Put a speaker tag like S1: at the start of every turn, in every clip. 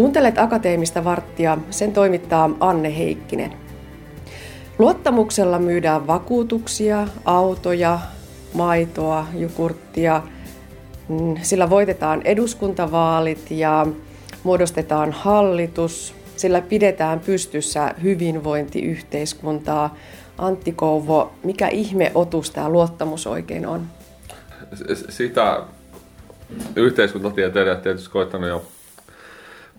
S1: Kuuntelet Akateemista varttia, sen toimittaa Anne Heikkinen. Luottamuksella myydään vakuutuksia, autoja, maitoa, jukurttia. Mm, sillä voitetaan eduskuntavaalit ja muodostetaan hallitus. Sillä pidetään pystyssä hyvinvointiyhteiskuntaa. Antti Kouvo, mikä ihme otus tämä luottamus oikein on?
S2: Sitä yhteiskuntatieteilijät tietysti koittanut jo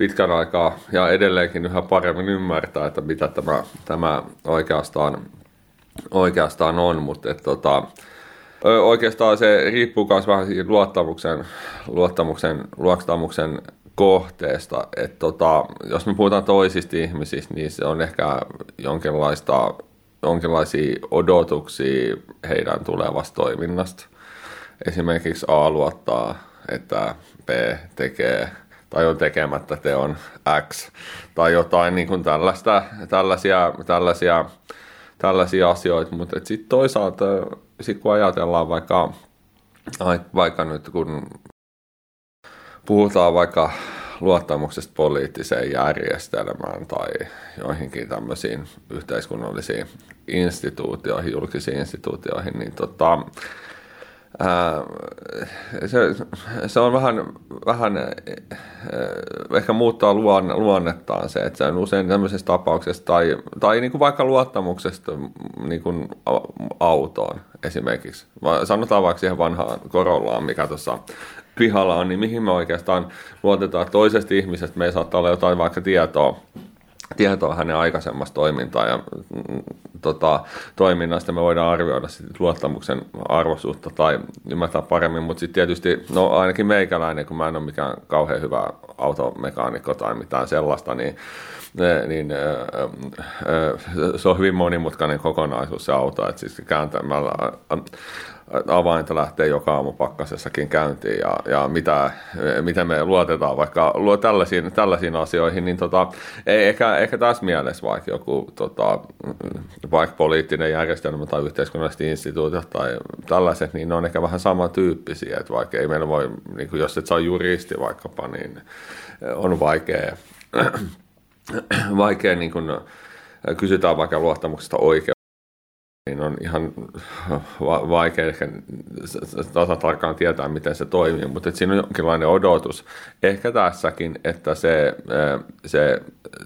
S2: pitkän aikaa ja edelleenkin yhä paremmin ymmärtää, että mitä tämä, tämä oikeastaan, oikeastaan on, mutta et, tota, oikeastaan se riippuu myös vähän luottamuksen, luottamuksen, luottamuksen kohteesta. Et tota, jos me puhutaan toisista ihmisistä, niin se on ehkä jonkinlaista, jonkinlaisia odotuksia heidän tulevasta toiminnasta. Esimerkiksi A luottaa, että B tekee tai on tekemättä teon X tai jotain niin kuin tällaista, tällaisia, tällaisia, tällaisia asioita, mutta sitten toisaalta sit kun ajatellaan vaikka, vaikka nyt kun puhutaan vaikka luottamuksesta poliittiseen järjestelmään tai joihinkin tämmöisiin yhteiskunnallisiin instituutioihin, julkisiin instituutioihin, niin tota, se, se on vähän, vähän ehkä muuttaa luonne, luonnettaan se, että se on usein tämmöisessä tapauksessa tai, tai niin kuin vaikka luottamuksesta niin kuin autoon esimerkiksi. Sanotaan vaikka siihen vanhaan Korollaan, mikä tuossa pihalla on, niin mihin me oikeastaan luotetaan toisesta ihmisestä. Me saattaa olla jotain vaikka tietoa, tietoa hänen aikaisemmasta toimintaa ja mm, tota, toiminnasta. Me voidaan arvioida sit luottamuksen arvoisuutta tai ymmärtää paremmin, mutta sitten tietysti, no ainakin meikäläinen, kun mä en ole mikään kauhean hyvä automekaanikko tai mitään sellaista, niin niin se on hyvin monimutkainen kokonaisuus se auto, että siis kääntämällä avainta lähtee joka aamu pakkasessakin käyntiin ja, ja mitä, miten me luotetaan vaikka luo tällaisiin, tällaisiin asioihin, niin tota, ei, ehkä, ehkä tässä mielessä vaikka joku tota, vaikka poliittinen järjestelmä tai yhteiskunnalliset instituutiot tai tällaiset, niin ne on ehkä vähän samantyyppisiä, että vaikka ei meillä voi, niin kuin jos et saa juristi vaikkapa, niin on vaikea, vaikea niin kuin, kysytään vaikka luottamuksesta oikein niin on ihan vaikea ehkä tasa tarkkaan tietää, miten se toimii, mutta siinä on jonkinlainen odotus ehkä tässäkin, että se, se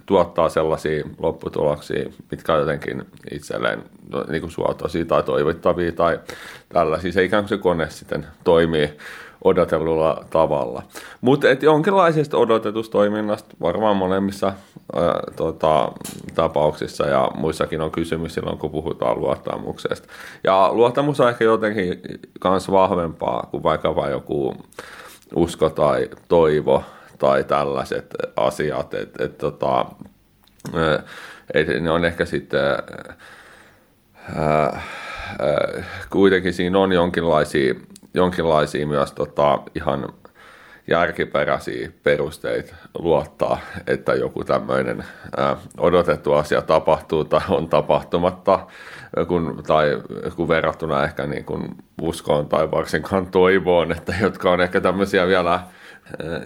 S2: tuottaa sellaisia lopputuloksia, mitkä on jotenkin itselleen no, niin kuin suotoisia tai toivottavia tai tällaisia. Se ikään kuin se kone sitten toimii odotellulla tavalla. Mutta jonkinlaisesta odotetusta toiminnasta varmaan molemmissa ää, tota, tapauksissa ja muissakin on kysymys silloin, kun puhutaan luottamuksesta. Ja luottamus on ehkä jotenkin myös vahvempaa kuin vaikka joku usko tai toivo tai tällaiset asiat, että et, tota, et ne on ehkä sitten ää, kuitenkin siinä on jonkinlaisia jonkinlaisia myös tota, ihan järkiperäisiä perusteita luottaa, että joku tämmöinen odotettu asia tapahtuu tai on tapahtumatta, kun, tai kun verrattuna ehkä niin kuin uskoon tai varsinkaan toivoon, että jotka on ehkä tämmöisiä vielä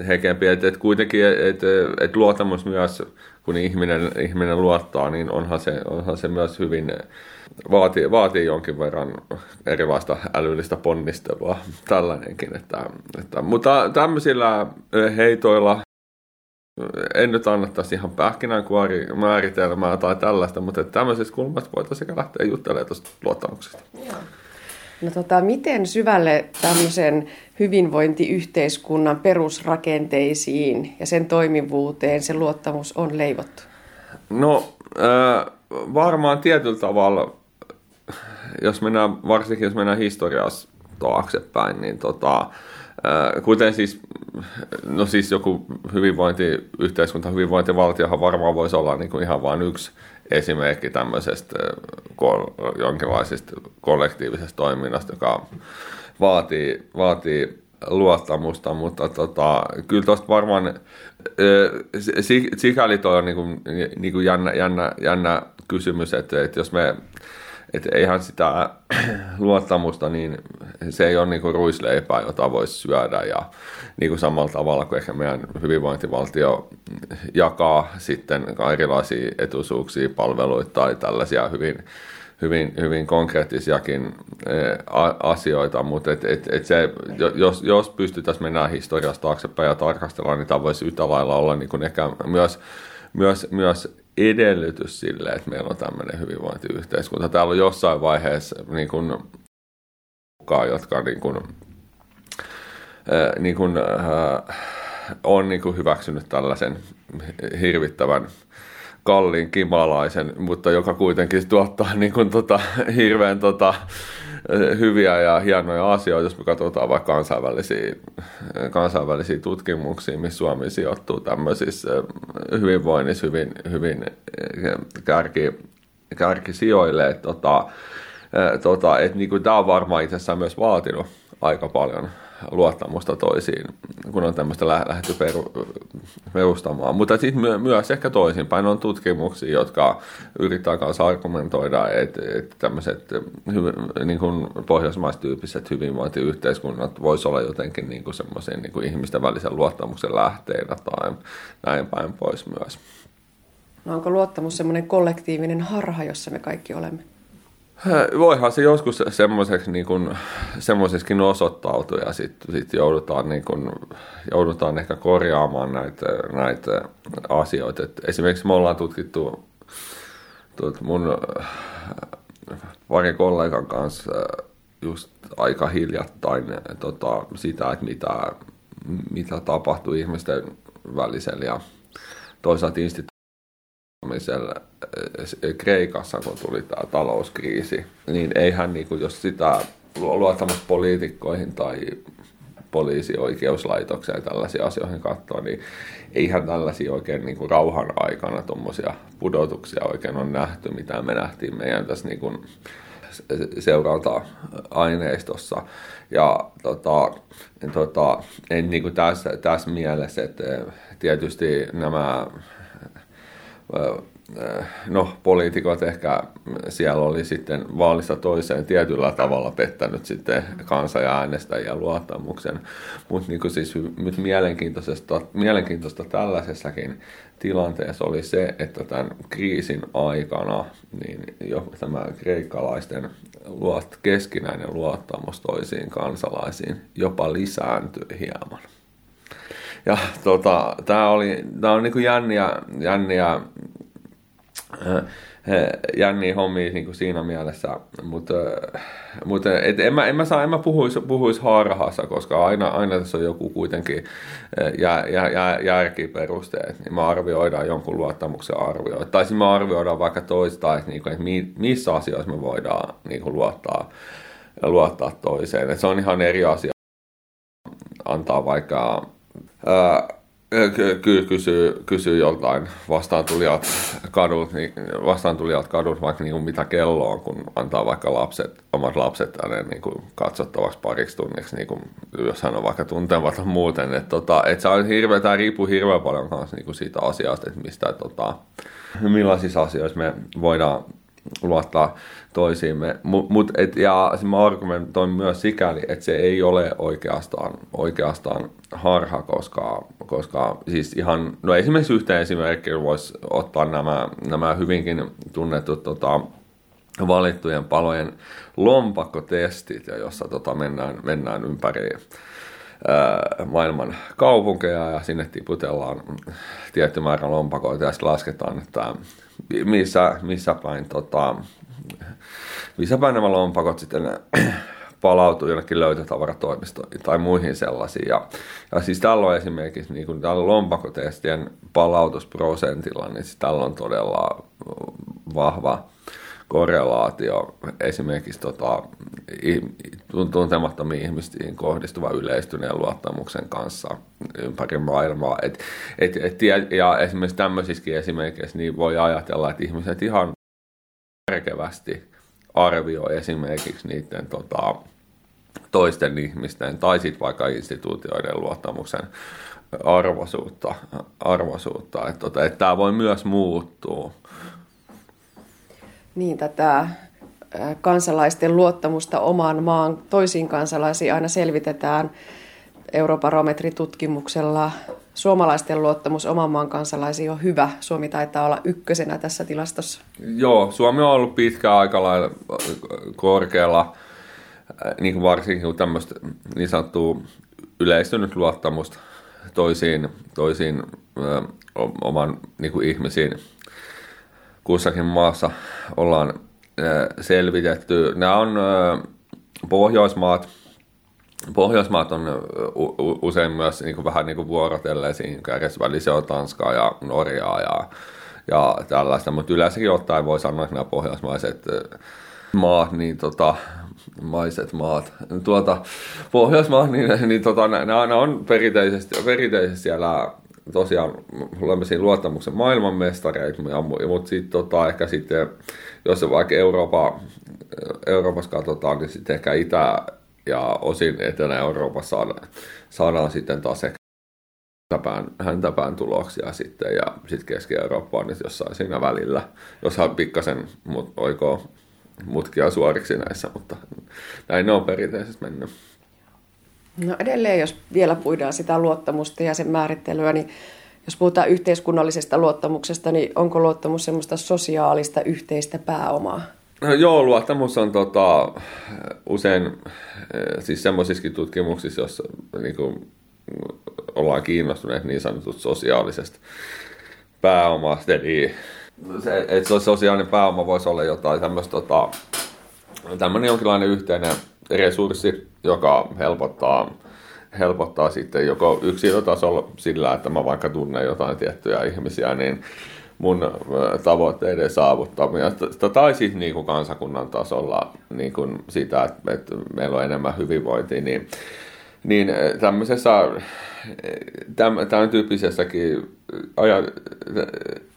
S2: hekempiä, että, että kuitenkin että, että luottamus myös, kun ihminen, ihminen luottaa, niin onhan se, onhan se myös hyvin vaatii, vaatii jonkin verran erilaista älyllistä ponnistelua, tällainenkin. Että, että, mutta tämmöisillä heitoilla en nyt annettaisi ihan pähkinänkuori määritelmää tai tällaista, mutta tämmöisessä kulmasta voitaisiin lähteä juttelemaan tuosta luottamuksesta.
S1: No tota, miten syvälle tämmöisen hyvinvointiyhteiskunnan perusrakenteisiin ja sen toimivuuteen se luottamus on leivottu?
S2: No äh, varmaan tietyllä tavalla jos mennään, varsinkin jos mennään historiassa taaksepäin, niin tota, kuten siis, no siis joku hyvinvointiyhteiskunta, hyvinvointivaltiohan varmaan voisi olla niin kuin ihan vain yksi esimerkki tämmöisestä jonkinlaisesta kollektiivisesta toiminnasta, joka vaatii, vaatii luottamusta, mutta tota, kyllä tuosta varmaan, sikäli toi on niin kuin, niin kuin jännä, jännä, jännä kysymys, että, että jos me että eihän sitä luottamusta, niin se ei ole niin kuin ruisleipää, jota voisi syödä. Ja niin kuin samalla tavalla kuin ehkä meidän hyvinvointivaltio jakaa sitten erilaisia etuisuuksia, palveluita tai tällaisia hyvin hyvin, hyvin konkreettisiakin asioita, mutta et, et, et se, jos, jos pystyttäisiin mennä historiasta taaksepäin ja tarkastellaan, niin tämä voisi yhtä lailla olla niin kuin ehkä myös, myös, myös edellytys sille, että meillä on tämmöinen hyvinvointiyhteiskunta. Täällä on jossain vaiheessa niin kuin, jotka niin kuin, eh, niin kuin, äh, on niin kuin hyväksynyt tällaisen hirvittävän kalliin kimalaisen, mutta joka kuitenkin tuottaa niin kuin, tota, hirveän tota, hyviä ja hienoja asioita, jos me katsotaan vaikka kansainvälisiä, kansainvälisiä tutkimuksia, missä Suomi sijoittuu tämmöisissä hyvinvoinnissa hyvin, hyvin kärki, kärkisijoille. Tota, tota, et, niin tämä on varmaan itsessään myös vaatinut aika paljon luottamusta toisiin, kun on tämmöistä lähdetty peru, perustamaan. Mutta sitten my, myös ehkä toisinpäin on tutkimuksia, jotka yrittää kanssa argumentoida, että, että tämmöiset niin kuin pohjoismaistyyppiset hyvinvointiyhteiskunnat voisi olla jotenkin niin kuin semmoisen niin kuin ihmisten välisen luottamuksen lähteenä tai näin päin pois myös.
S1: No onko luottamus semmoinen kollektiivinen harha, jossa me kaikki olemme?
S2: Voihan se joskus semmoiseksi niin kuin, semmoiseskin osoittautua ja sitten sit joudutaan, niin kuin, joudutaan ehkä korjaamaan näitä, näitä asioita. Et esimerkiksi me ollaan tutkittu tuot mun pari kollegan kanssa just aika hiljattain tota, sitä, että mitä, mitä tapahtui ihmisten välisellä ja toisaalta instituutioilla Eh, Kreikassa, kun tuli tämä talouskriisi, niin eihän, niin kuin, jos sitä luottamus poliitikkoihin tai poliisi, oikeuslaitokseen ja tällaisia asioihin katsoa, niin eihän tällaisia oikein niin kuin rauhan aikana tuommoisia pudotuksia oikein on nähty, mitä me nähtiin meidän tässä niin kuin seuranta-aineistossa. Ja tota, tota, en niin kuin tässä, tässä mielessä, että tietysti nämä no, poliitikot ehkä siellä oli sitten vaalista toiseen tietyllä tavalla pettänyt sitten kansa- ja äänestäjien luottamuksen. Mutta niin siis mielenkiintoista, mielenkiintoista tällaisessakin tilanteessa oli se, että tämän kriisin aikana niin jo tämä kreikkalaisten luot, keskinäinen luottamus toisiin kansalaisiin jopa lisääntyi hieman. Ja tota, tämä oli, tää on niinku jänniä, jänniä, äh, jänniä hommia niin kuin siinä mielessä, mutta, mutta et en, mä, en mä, saa, en mä puhuisi, puhuisi harhassa, koska aina, aina tässä on joku kuitenkin jä, jä, jä, järkiperusteet, niin me arvioidaan jonkun luottamuksen arvioita. Tai siis me arvioidaan vaikka toista, että, niin kuin, että missä asioissa me voidaan niin kuin luottaa, luottaa toiseen. Et se on ihan eri asia antaa vaikka Kyllä kysyy, kysyy joltain vastaantulijat kadut, niin vastaantulijat kadut vaikka niin kuin mitä kello on, kun antaa vaikka lapset, omat lapset tänne niin kuin katsottavaksi pariksi tunniksi, niin kuin, jos hän on vaikka tuntevat muuten. Että tota, et se on hirveä, tämä riippuu hirveän paljon kanssa niin kuin siitä asiasta, että mistä, tota, millaisissa asioissa me voidaan luottaa toisiimme. Mut, mut, et, ja mä argumentoin myös sikäli, että se ei ole oikeastaan, oikeastaan harha, koska, koska siis ihan, no esimerkiksi yhteen esimerkkiä voisi ottaa nämä, nämä hyvinkin tunnetut tota, valittujen palojen lompakkotestit, ja jossa tota, mennään, mennään ympäri maailman kaupunkeja ja sinne tiputellaan tietty määrä lompakoita ja sitten lasketaan, että missä, missä päin, tota, missä päin nämä lompakot sitten palautuu jonnekin löytötavaratoimistoihin tai muihin sellaisiin. Ja, ja siis tällä on esimerkiksi niin kun tällä lompakotestien palautusprosentilla, niin siis tällä on todella vahva korrelaatio esimerkiksi tota, tuntemattomiin ihmisiin kohdistuva yleistyneen luottamuksen kanssa ympäri maailmaa. Et, et, et, ja esimerkiksi tämmöisissäkin esimerkiksi niin voi ajatella, että ihmiset ihan järkevästi arvioi esimerkiksi niiden tota, toisten ihmisten tai sitten vaikka instituutioiden luottamuksen arvoisuutta. arvoisuutta. Että tota, et tämä voi myös muuttua
S1: niin tätä kansalaisten luottamusta omaan maan toisiin kansalaisiin aina selvitetään Eurobarometritutkimuksella. Suomalaisten luottamus oman maan kansalaisiin on hyvä. Suomi taitaa olla ykkösenä tässä tilastossa.
S2: Joo, Suomi on ollut pitkään aika lailla korkealla, niin kuin varsinkin kun tämmöistä niin sanottua yleistynyt luottamusta toisiin, toisiin ö, oman niin kuin ihmisiin kussakin maassa ollaan selvitetty. Nämä on Pohjoismaat, Pohjoismaat on usein myös niin kuin vähän niin kuin vuorotelleen siinä kärjessä välissä on Tanskaa ja Norjaa ja, ja tällaista, mutta yleensäkin ottaen voi sanoa, että nämä pohjoismaiset maat, niin tota, maiset maat, tuota, Pohjoismaat, niin, niin tota, nämä, nämä on perinteisesti, perinteisesti siellä tosiaan olemme siinä luottamuksen maailmanmestareita, mutta sitten tota, ehkä sitten, jos se vaikka Eurooppa, Euroopassa katsotaan, niin sitten ehkä Itä- ja osin Etelä-Euroopassa saadaan, saadaan sitten taas ehkä häntäpään, häntäpään tuloksia sitten ja sitten Keski-Eurooppa on nyt jossain siinä välillä, jos hän pikkasen mut, oikoo mutkia suoriksi näissä, mutta näin ne on perinteisesti mennyt.
S1: No edelleen, jos vielä puidaan sitä luottamusta ja sen määrittelyä, niin jos puhutaan yhteiskunnallisesta luottamuksesta, niin onko luottamus semmoista sosiaalista yhteistä pääomaa?
S2: No, joo, luottamus on tota, usein eh, siis semmoisissakin tutkimuksissa, joissa niin kuin, ollaan kiinnostuneet niin sanotut sosiaalisesta pääomasta, eli se, että se sosiaalinen pääoma voisi olla jotain tämmöistä tota, tämmöinen jonkinlainen yhteinen resurssi, joka helpottaa, helpottaa sitten joko yksilötasolla sillä, että mä vaikka tunnen jotain tiettyjä ihmisiä, niin mun tavoitteiden saavuttaminen. Tai sitten niin kuin kansakunnan tasolla niin kuin sitä, että meillä on enemmän hyvinvointia, niin, niin tämmöisessä, tämän tyyppisessäkin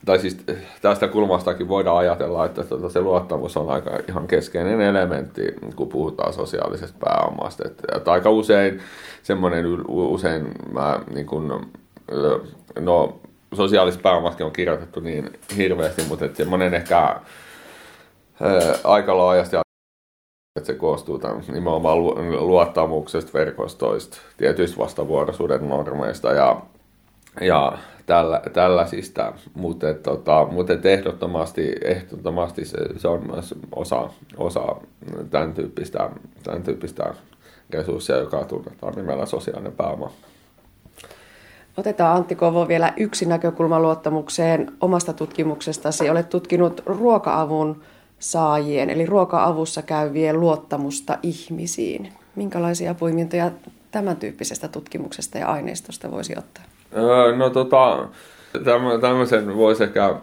S2: tai siis tästä kulmastakin voidaan ajatella, että tuota, se luottamus on aika ihan keskeinen elementti, kun puhutaan sosiaalisesta pääomasta. Että, aika usein semmoinen, usein mä niin kuin, no sosiaaliset pääomatkin on kirjoitettu niin hirveästi, mutta semmoinen ehkä ää, aika laajasti että se koostuu nimenomaan luottamuksesta, verkostoista, tietyistä vastavuoroisuuden normeista ja, ja tällä, tällaisista, mutta, tota, mutta ehdottomasti, ehdottomasti se, se, on myös osa, osa tämän, tyyppistä, tämän tyyppistä resurssia, joka tunnetaan nimellä sosiaalinen pääoma.
S1: Otetaan Antti Kovo vielä yksi näkökulma luottamukseen omasta tutkimuksestasi. Olet tutkinut ruoka-avun saajien, eli ruoka-avussa käyvien luottamusta ihmisiin. Minkälaisia poimintoja tämän tyyppisestä tutkimuksesta ja aineistosta voisi ottaa?
S2: Öö, no tota, tämmöisen voisi ehkä,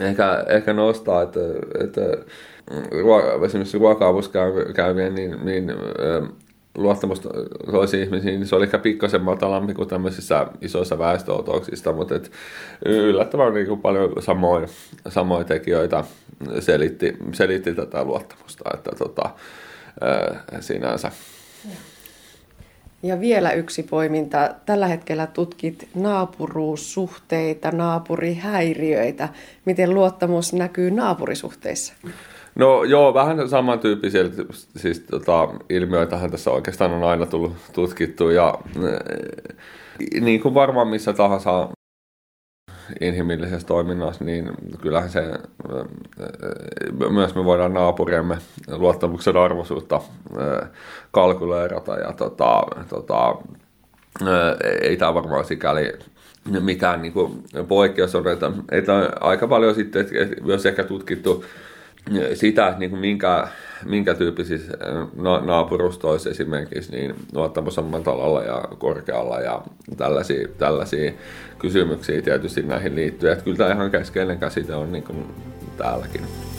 S2: ehkä, ehkä nostaa, että, että ruoka, esimerkiksi ruoka-avussa käyvien, niin, niin luottamusta toisiin ihmisiin, niin se oli ehkä pikkasen matalampi kuin tämmöisissä isoissa väestöotoksissa, mutta et yllättävän niin kuin paljon samoja, samoja tekijöitä selitti, selitti tätä luottamusta, että tota, sinänsä.
S1: Ja vielä yksi poiminta. Tällä hetkellä tutkit naapuruussuhteita, naapurihäiriöitä. Miten luottamus näkyy naapurisuhteissa?
S2: No joo, vähän samantyyppisiä siis, tota, ilmiöitähän tässä oikeastaan on aina tullut tutkittu ja niin kuin varmaan missä tahansa inhimillisessä toiminnassa, niin kyllähän se, myös me voidaan naapuriemme luottamuksen arvoisuutta kalkuleerata ja tota, tota, ei tämä varmaan sikäli mikään niin poikkeus on, että, että aika paljon sitten että myös ehkä tutkittu sitä, niin kuin minkä, minkä tyyppisissä naapurustoissa esimerkiksi niin luottamus on matalalla ja korkealla ja tällaisia, tällaisia kysymyksiä tietysti näihin liittyy. Että kyllä tämä ihan keskeinen käsite on niin kuin täälläkin.